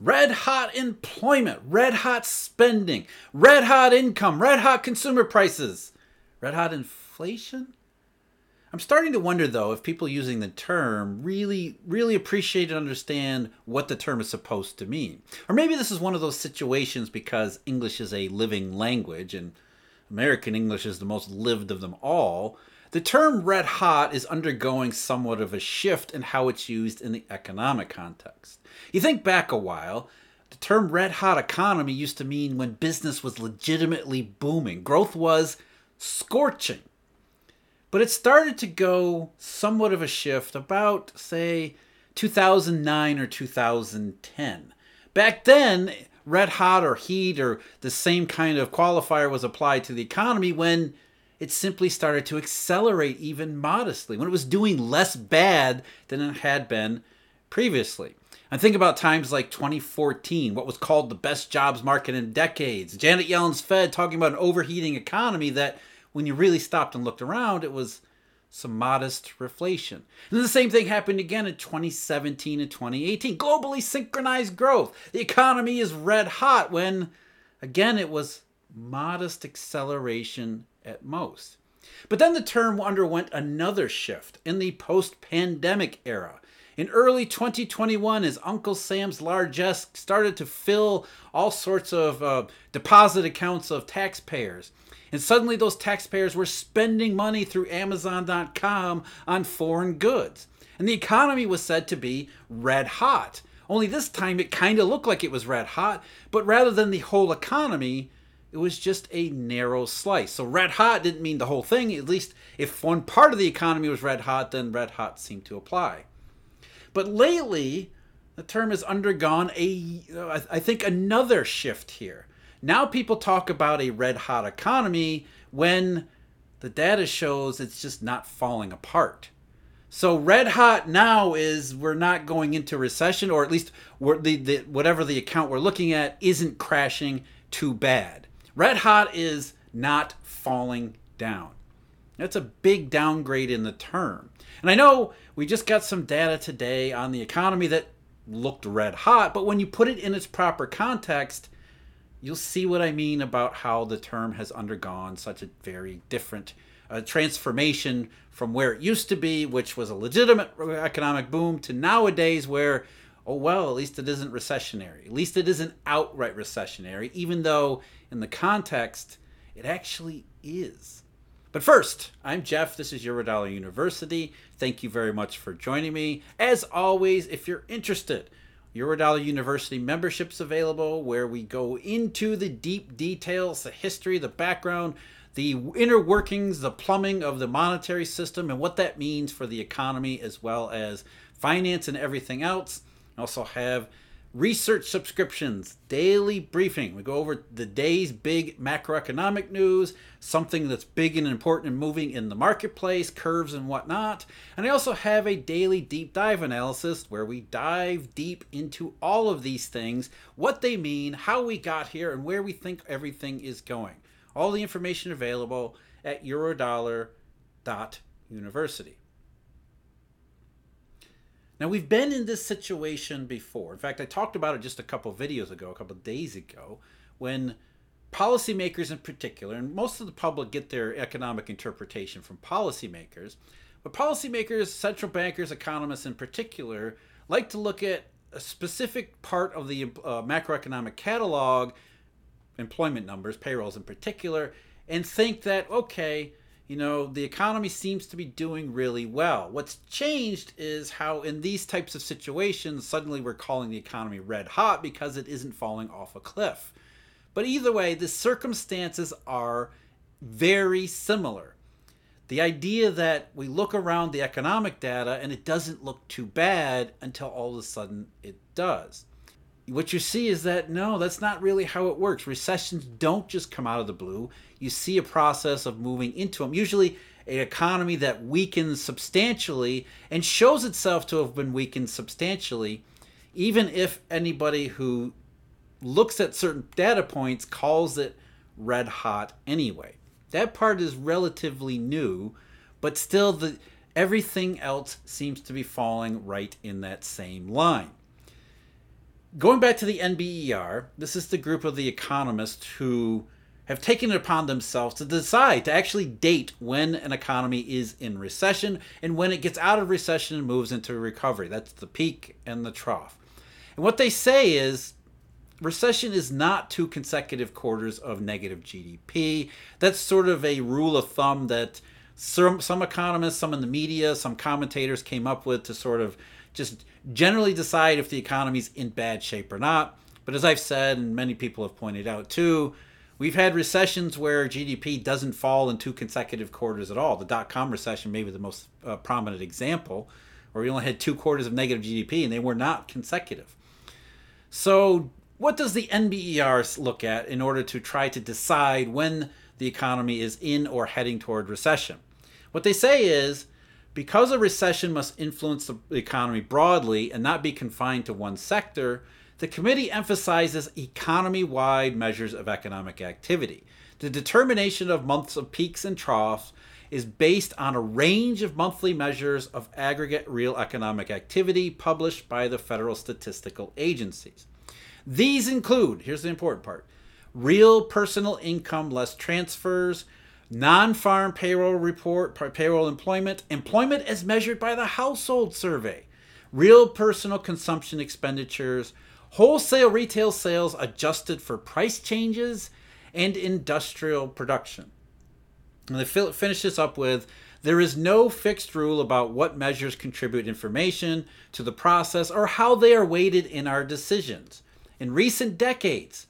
red hot employment, red hot spending, red hot income, red hot consumer prices, red hot inflation. I'm starting to wonder though if people using the term really, really appreciate and understand what the term is supposed to mean. Or maybe this is one of those situations because English is a living language and American English is the most lived of them all. The term red hot is undergoing somewhat of a shift in how it's used in the economic context. You think back a while, the term red hot economy used to mean when business was legitimately booming, growth was scorching. But it started to go somewhat of a shift about, say, 2009 or 2010. Back then, red hot or heat or the same kind of qualifier was applied to the economy when it simply started to accelerate even modestly, when it was doing less bad than it had been previously. And think about times like 2014, what was called the best jobs market in decades. Janet Yellen's Fed talking about an overheating economy that when you really stopped and looked around, it was some modest reflation. And the same thing happened again in 2017 and 2018. Globally synchronized growth. The economy is red hot when, again, it was modest acceleration at most. But then the term underwent another shift in the post pandemic era. In early 2021, as Uncle Sam's largesse started to fill all sorts of uh, deposit accounts of taxpayers, and suddenly those taxpayers were spending money through Amazon.com on foreign goods. And the economy was said to be red hot. Only this time it kind of looked like it was red hot, but rather than the whole economy, it was just a narrow slice. So red hot didn't mean the whole thing. At least if one part of the economy was red hot, then red hot seemed to apply. But lately, the term has undergone a, uh, I think, another shift here. Now people talk about a red hot economy when the data shows it's just not falling apart. So red hot now is we're not going into recession, or at least the, the whatever the account we're looking at isn't crashing too bad. Red hot is not falling down. That's a big downgrade in the term. And I know we just got some data today on the economy that looked red hot, but when you put it in its proper context, you'll see what I mean about how the term has undergone such a very different uh, transformation from where it used to be, which was a legitimate economic boom, to nowadays where, oh, well, at least it isn't recessionary. At least it isn't outright recessionary, even though in the context, it actually is. But first, I'm Jeff. This is Eurodollar University. Thank you very much for joining me. As always, if you're interested, Eurodollar University memberships available where we go into the deep details, the history, the background, the inner workings, the plumbing of the monetary system, and what that means for the economy as well as finance and everything else. Also have research subscriptions, daily briefing. We go over the day's big macroeconomic news, something that's big and important and moving in the marketplace, curves and whatnot. And I also have a daily deep dive analysis where we dive deep into all of these things, what they mean, how we got here, and where we think everything is going. All the information available at eurodollar.university. Now, we've been in this situation before. In fact, I talked about it just a couple videos ago, a couple days ago, when policymakers in particular, and most of the public get their economic interpretation from policymakers, but policymakers, central bankers, economists in particular, like to look at a specific part of the uh, macroeconomic catalog, employment numbers, payrolls in particular, and think that, okay, you know, the economy seems to be doing really well. What's changed is how, in these types of situations, suddenly we're calling the economy red hot because it isn't falling off a cliff. But either way, the circumstances are very similar. The idea that we look around the economic data and it doesn't look too bad until all of a sudden it does what you see is that no, that's not really how it works. Recessions don't just come out of the blue. You see a process of moving into them. Usually, an economy that weakens substantially and shows itself to have been weakened substantially, even if anybody who looks at certain data points calls it red hot anyway. That part is relatively new, but still the everything else seems to be falling right in that same line. Going back to the NBER, this is the group of the economists who have taken it upon themselves to decide to actually date when an economy is in recession and when it gets out of recession and moves into recovery. That's the peak and the trough. And what they say is recession is not two consecutive quarters of negative GDP. That's sort of a rule of thumb that some, some economists, some in the media, some commentators came up with to sort of just generally decide if the economy's in bad shape or not. But as I've said, and many people have pointed out too, We've had recessions where GDP doesn't fall in two consecutive quarters at all. The dot com recession may be the most uh, prominent example, where we only had two quarters of negative GDP and they were not consecutive. So, what does the NBER look at in order to try to decide when the economy is in or heading toward recession? What they say is because a recession must influence the economy broadly and not be confined to one sector, the committee emphasizes economy wide measures of economic activity. The determination of months of peaks and troughs is based on a range of monthly measures of aggregate real economic activity published by the federal statistical agencies. These include here's the important part real personal income less transfers, non farm payroll report, payroll employment, employment as measured by the household survey, real personal consumption expenditures wholesale retail sales adjusted for price changes, and industrial production. And they finish this up with there is no fixed rule about what measures contribute information to the process or how they are weighted in our decisions. In recent decades,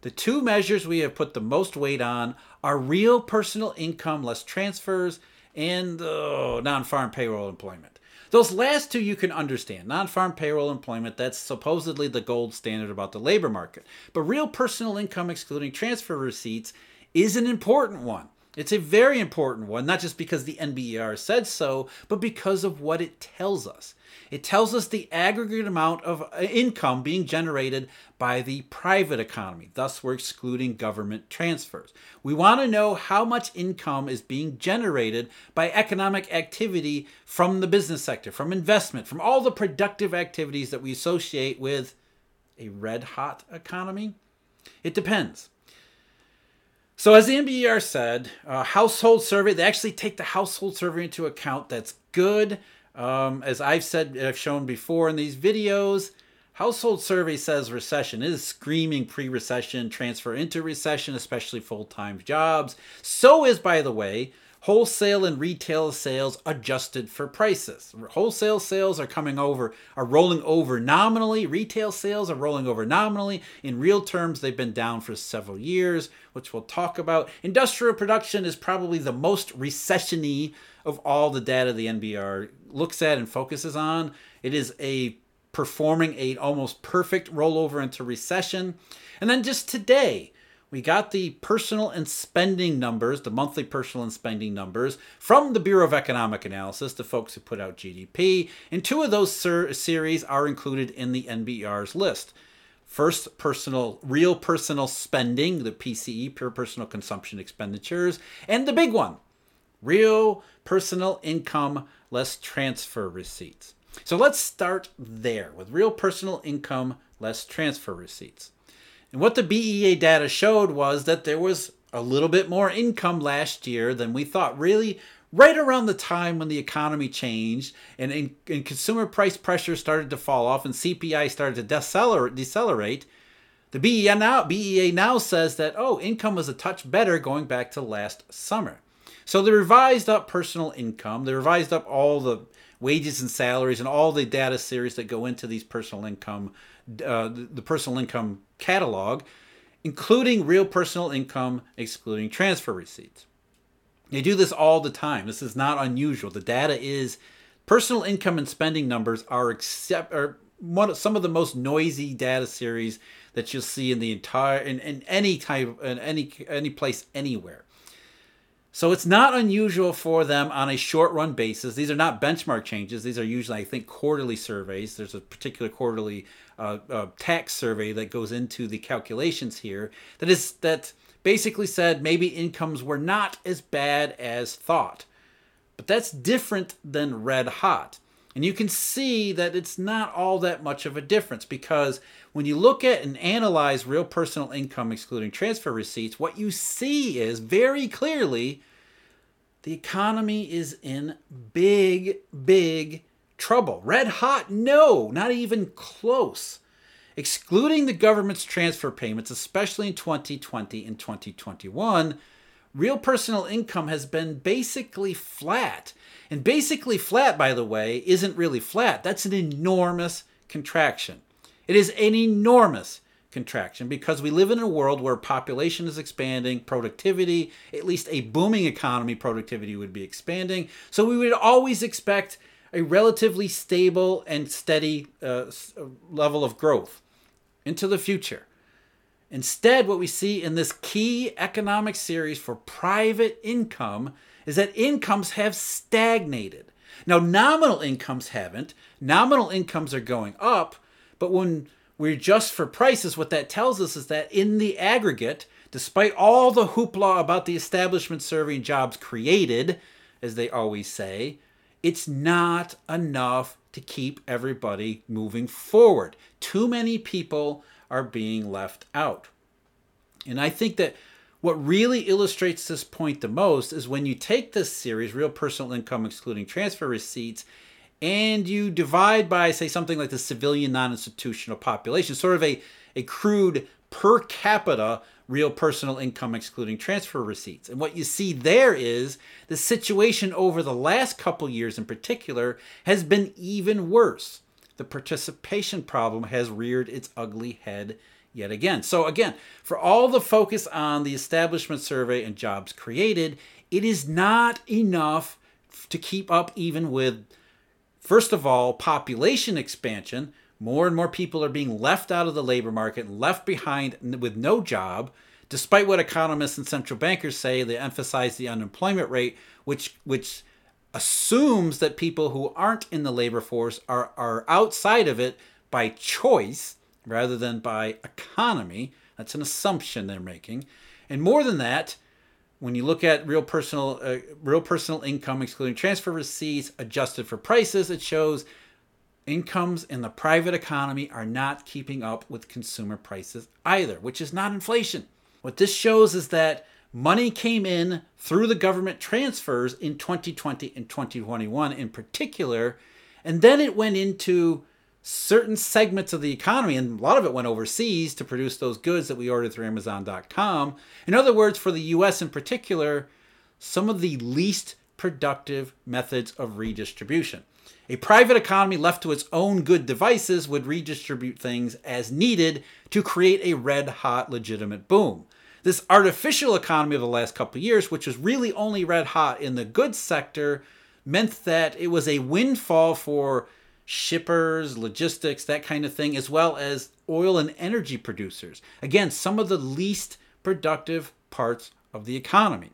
the two measures we have put the most weight on are real personal income less transfers and oh, non farm payroll employment. Those last two you can understand. Non farm payroll employment, that's supposedly the gold standard about the labor market. But real personal income, excluding transfer receipts, is an important one. It's a very important one, not just because the NBER said so, but because of what it tells us. It tells us the aggregate amount of uh, income being generated by the private economy. Thus, we're excluding government transfers. We want to know how much income is being generated by economic activity from the business sector, from investment, from all the productive activities that we associate with a red hot economy. It depends. So, as the NBER said, uh, household survey, they actually take the household survey into account. That's good. Um, as I've said, I've shown before in these videos, household survey says recession is screaming pre recession, transfer into recession, especially full time jobs. So is, by the way, wholesale and retail sales adjusted for prices. Wholesale sales are coming over, are rolling over nominally. Retail sales are rolling over nominally. In real terms, they've been down for several years, which we'll talk about. Industrial production is probably the most recessiony of all the data the NBER looks at and focuses on. It is a performing a almost perfect rollover into recession. And then just today, we got the personal and spending numbers, the monthly personal and spending numbers from the Bureau of Economic Analysis, the folks who put out GDP. And two of those ser- series are included in the NBER's list. First, personal, real personal spending, the PCE, pure personal consumption expenditures, and the big one, real personal income less transfer receipts. So let's start there with real personal income less transfer receipts. And what the BEA data showed was that there was a little bit more income last year than we thought. Really, right around the time when the economy changed and, and, and consumer price pressure started to fall off and CPI started to decelerate, decelerate the BEA now, BEA now says that, oh, income was a touch better going back to last summer. So they revised up personal income. They revised up all the wages and salaries and all the data series that go into these personal income uh, the personal income catalog, including real personal income, excluding transfer receipts. They do this all the time. This is not unusual. The data is personal income and spending numbers are except are one some of the most noisy data series that you'll see in the entire in, in any type in any any place anywhere. So it's not unusual for them on a short run basis. These are not benchmark changes. These are usually, I think, quarterly surveys. There's a particular quarterly uh, uh, tax survey that goes into the calculations here that is that basically said maybe incomes were not as bad as thought. But that's different than red hot. And you can see that it's not all that much of a difference because when you look at and analyze real personal income excluding transfer receipts, what you see is very clearly the economy is in big, big trouble. Red hot? No, not even close. Excluding the government's transfer payments, especially in 2020 and 2021, real personal income has been basically flat. And basically flat, by the way, isn't really flat. That's an enormous contraction. It is an enormous contraction because we live in a world where population is expanding, productivity, at least a booming economy, productivity would be expanding. So we would always expect a relatively stable and steady uh, level of growth into the future. Instead, what we see in this key economic series for private income is that incomes have stagnated. Now, nominal incomes haven't. Nominal incomes are going up, but when we adjust for prices, what that tells us is that in the aggregate, despite all the hoopla about the establishment survey jobs created, as they always say, it's not enough to keep everybody moving forward. Too many people are being left out. And I think that what really illustrates this point the most is when you take this series, real personal income excluding transfer receipts, and you divide by, say, something like the civilian non institutional population, sort of a, a crude per capita real personal income excluding transfer receipts. And what you see there is the situation over the last couple years in particular has been even worse. The participation problem has reared its ugly head yet again. So, again, for all the focus on the establishment survey and jobs created, it is not enough to keep up even with, first of all, population expansion more and more people are being left out of the labor market, left behind with no job, despite what economists and central bankers say. They emphasize the unemployment rate, which which assumes that people who aren't in the labor force are, are outside of it by choice rather than by economy. That's an assumption they're making. And more than that, when you look at real personal uh, real personal income excluding transfer receipts adjusted for prices, it shows Incomes in the private economy are not keeping up with consumer prices either, which is not inflation. What this shows is that money came in through the government transfers in 2020 and 2021 in particular, and then it went into certain segments of the economy, and a lot of it went overseas to produce those goods that we ordered through Amazon.com. In other words, for the US in particular, some of the least productive methods of redistribution. A private economy left to its own good devices would redistribute things as needed to create a red hot legitimate boom. This artificial economy of the last couple years, which was really only red hot in the goods sector, meant that it was a windfall for shippers, logistics, that kind of thing, as well as oil and energy producers. Again, some of the least productive parts of the economy.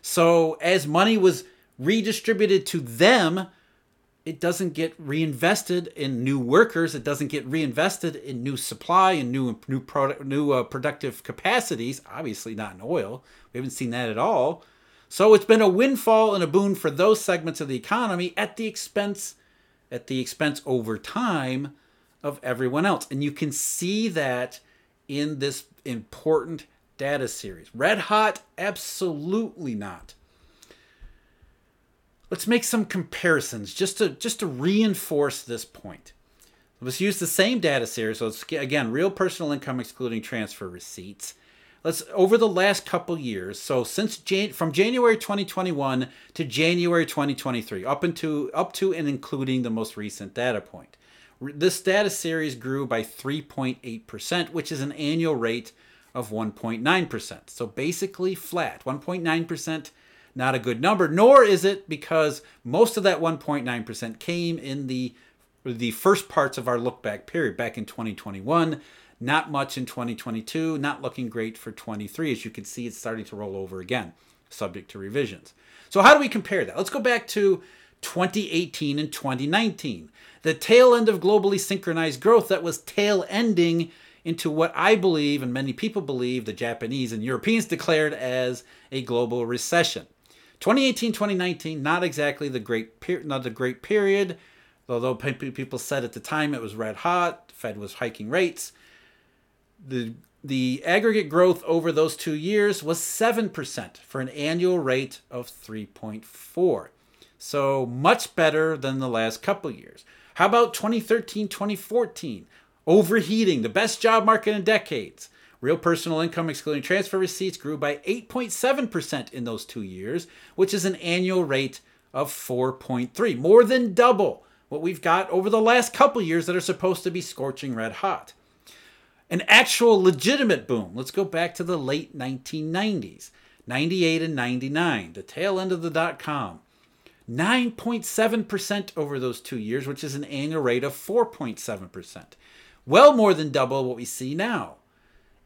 So, as money was redistributed to them, it doesn't get reinvested in new workers. It doesn't get reinvested in new supply and new new product new uh, productive capacities. Obviously, not in oil. We haven't seen that at all. So it's been a windfall and a boon for those segments of the economy at the expense at the expense over time of everyone else. And you can see that in this important data series. Red hot? Absolutely not let's make some comparisons just to just to reinforce this point. Let's use the same data series. So let's again, real personal income excluding transfer receipts. Let's over the last couple years. So since Jan, from January 2021 to January 2023, up into up to and including the most recent data point. This data series grew by 3.8%, which is an annual rate of 1.9%. So basically flat, 1.9% not a good number, nor is it because most of that 1.9% came in the the first parts of our look back period back in 2021 not much in 2022 not looking great for 23 as you can see it's starting to roll over again subject to revisions. So how do we compare that? Let's go back to 2018 and 2019 the tail end of globally synchronized growth that was tail ending into what I believe and many people believe the Japanese and Europeans declared as a global recession. 2018 2019 not exactly the great not the great period Although people said at the time it was red hot, Fed was hiking rates. The the aggregate growth over those two years was 7% for an annual rate of 3.4. So much better than the last couple years. How about 2013, 2014? Overheating, the best job market in decades. Real personal income, excluding transfer receipts, grew by 8.7% in those two years, which is an annual rate of 4.3, more than double what we've got over the last couple years that are supposed to be scorching red hot. An actual legitimate boom. Let's go back to the late 1990s, 98 and 99, the tail end of the dot com. 9.7% over those two years, which is an annual rate of 4.7%. Well more than double what we see now.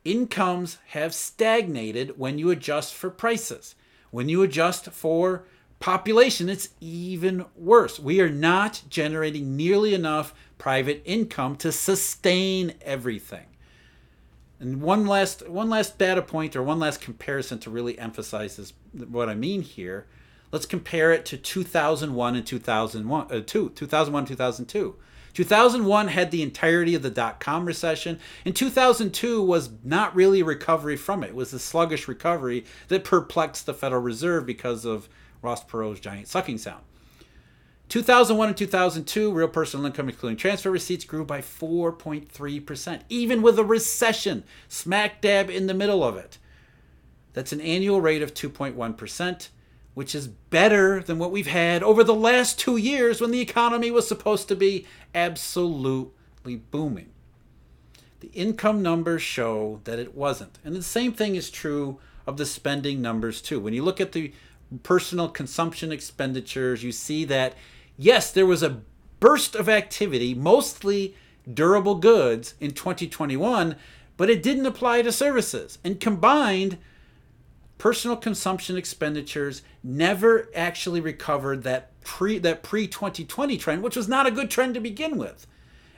Incomes have stagnated when you adjust for prices. When you adjust for population, it's even worse. We are not generating nearly enough private income to sustain everything. And one last one last data point or one last comparison to really emphasize this, what I mean here Let's compare it to 2001 and 2001, uh, 2001, 2002. 2001 had the entirety of the dot com recession, and 2002 was not really a recovery from it. It was a sluggish recovery that perplexed the Federal Reserve because of Ross Perot's giant sucking sound. 2001 and 2002, real personal income, including transfer receipts, grew by 4.3%, even with a recession smack dab in the middle of it. That's an annual rate of 2.1% which is better than what we've had over the last two years when the economy was supposed to be absolutely booming. The income numbers show that it wasn't. And the same thing is true of the spending numbers, too. When you look at the personal consumption expenditures, you see that, yes, there was a burst of activity, mostly durable goods, in 2021, but it didn't apply to services. And combined, personal consumption expenditures never actually recovered that pre that pre 2020 trend, which was not a good trend to begin with.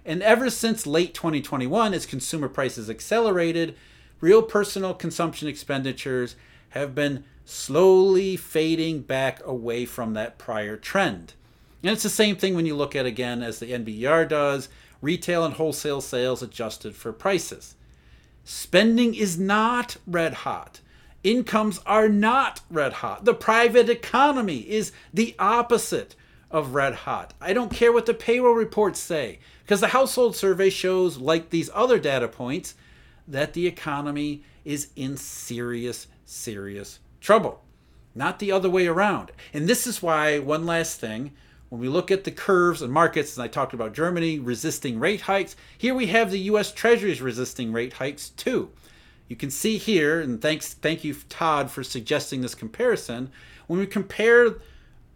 And ever since late 2021, as consumer prices accelerated, real personal consumption expenditures have been slowly fading back away from that prior trend. And it's the same thing when you look at again as the NBER does, retail and wholesale sales adjusted for prices. Spending is not red hot. Incomes are not red hot. The private economy is the opposite of red hot. I don't care what the payroll reports say, because the household survey shows, like these other data points, that the economy is in serious, serious trouble. Not the other way around. And this is why, one last thing, when we look at the curves and markets, and I talked about Germany resisting rate hikes, here we have the US Treasuries resisting rate hikes too. You can see here, and thanks, thank you, Todd, for suggesting this comparison. When we compare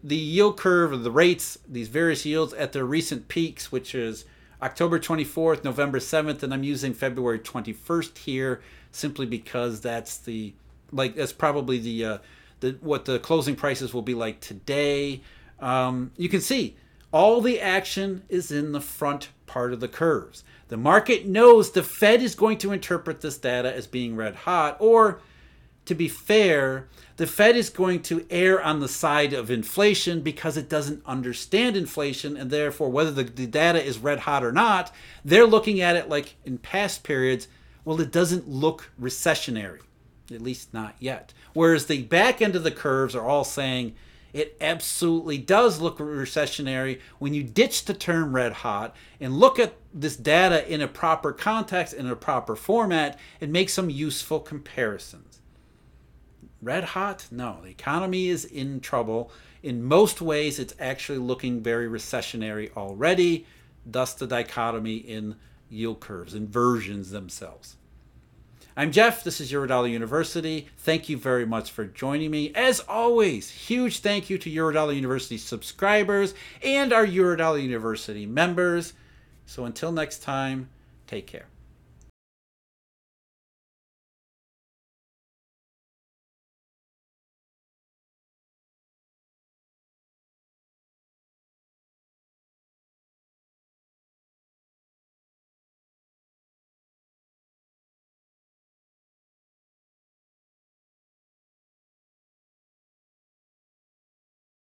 the yield curve of the rates, these various yields at their recent peaks, which is October 24th, November 7th, and I'm using February 21st here simply because that's the like that's probably the uh, the what the closing prices will be like today. Um, you can see all the action is in the front part of the curves. The market knows the Fed is going to interpret this data as being red hot, or to be fair, the Fed is going to err on the side of inflation because it doesn't understand inflation, and therefore, whether the, the data is red hot or not, they're looking at it like in past periods, well, it doesn't look recessionary, at least not yet. Whereas the back end of the curves are all saying, it absolutely does look recessionary when you ditch the term red hot and look at this data in a proper context, in a proper format, and make some useful comparisons. Red hot? No, the economy is in trouble. In most ways, it's actually looking very recessionary already, thus, the dichotomy in yield curves, inversions themselves. I'm Jeff. This is Eurodollar University. Thank you very much for joining me. As always, huge thank you to Eurodollar University subscribers and our Eurodollar University members. So until next time, take care.